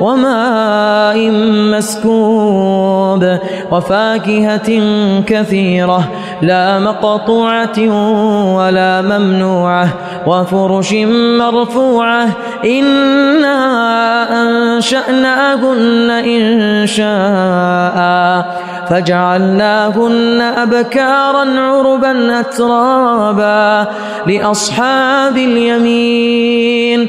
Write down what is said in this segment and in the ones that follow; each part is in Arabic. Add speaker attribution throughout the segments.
Speaker 1: وماء مسكوب وفاكهة كثيرة لا مقطوعة ولا ممنوعة وفرش مرفوعة إنا أنشأناهن إن شاء فجعلناهن أبكارا عربا أترابا لأصحاب اليمين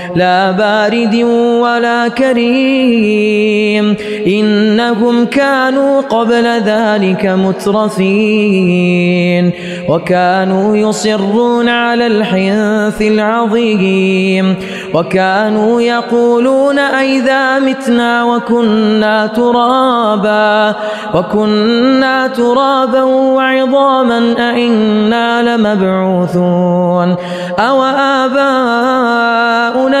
Speaker 1: لا بارد ولا كريم. إنهم كانوا قبل ذلك مترفين. وكانوا يصرون على الحنث العظيم. وكانوا يقولون أئذا متنا وكنا ترابا. وكنا ترابا وعظاما أئنا لمبعوثون. أو آباؤنا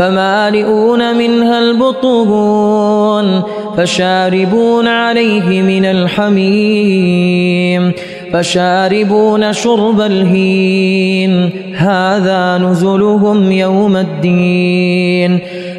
Speaker 1: فمالئون منها البطون فشاربون عليه من الحميم فشاربون شرب الهين هذا نزلهم يوم الدين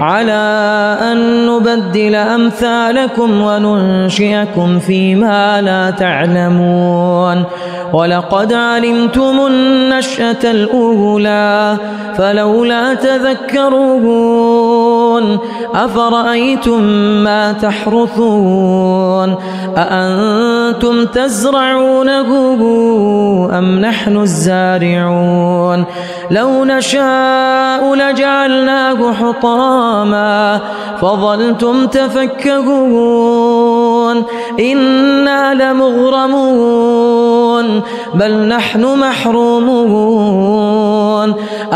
Speaker 1: على أن نبدل أمثالكم وننشئكم فيما لا تعلمون. ولقد علمتم النشأة الأولى فلولا تذكرون أفرأيتم ما تحرثون؟ أأنتم تزرعونه أم نحن الزارعون؟ لو نشاء لجعلناه حطاما فظلتم تفكهون إنا لمغرمون بل نحن محرومون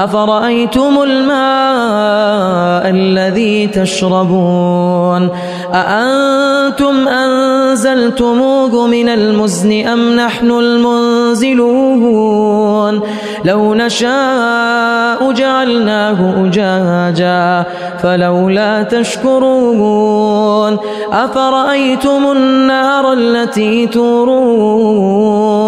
Speaker 1: أفرأيتم الماء الذي تشربون؟ أأنتم أنزلتموه من المزن أم نحن المنزلون؟ لو نشاء جعلناه أجاجا فلولا تشكرون. أفرأيتم النار التي تورون؟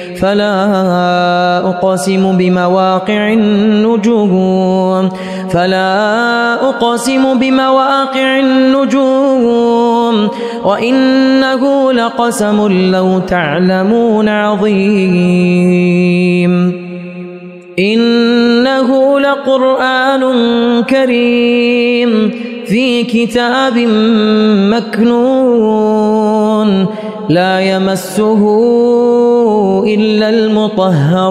Speaker 1: فلا أقسم بمواقع النجوم. فلا أقسم بمواقع النجوم. وإنه لقسم لو تعلمون عظيم. إنه لقرآن كريم في كتاب مكنون. لا يمسه إلا المطهرون.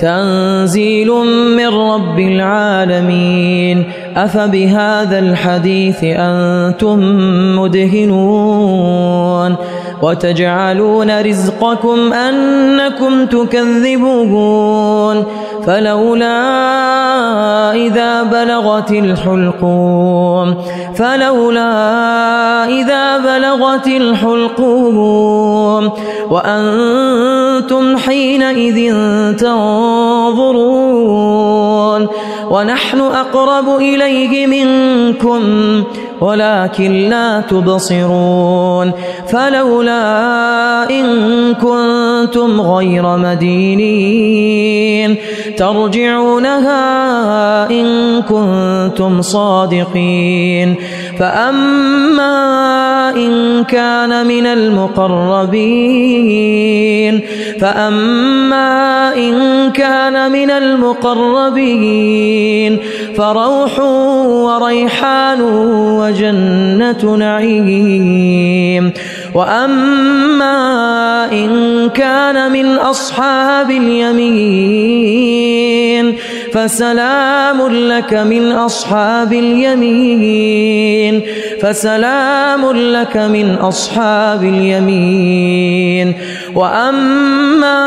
Speaker 1: تنزيل من رب العالمين. أفبهذا الحديث أنتم مدهنون. وتجعلون رزقكم أنكم تكذبون فلولا إذا بلغت الحلقوم فلولا إذا بلغت الحلقوم وأنتم حينئذ تنظرون ونحن أقرب إليه منكم ولكن لا تبصرون فلولا إن كنتم غير مدينين ترجعونها إن كنتم صادقين فأما إن كان من المقربين فأما إن كان من المقربين فروح وريحان وجنة نعيم. وأما إن كان من أصحاب اليمين فسلام لك من أصحاب اليمين. فسلام لك من أصحاب اليمين. وأما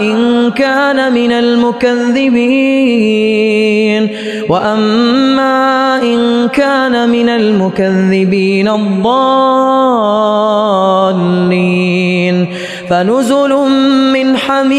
Speaker 1: إن كان من المكذبين. وأما إن كان من المكذبين الضالين. فنزل من حميم.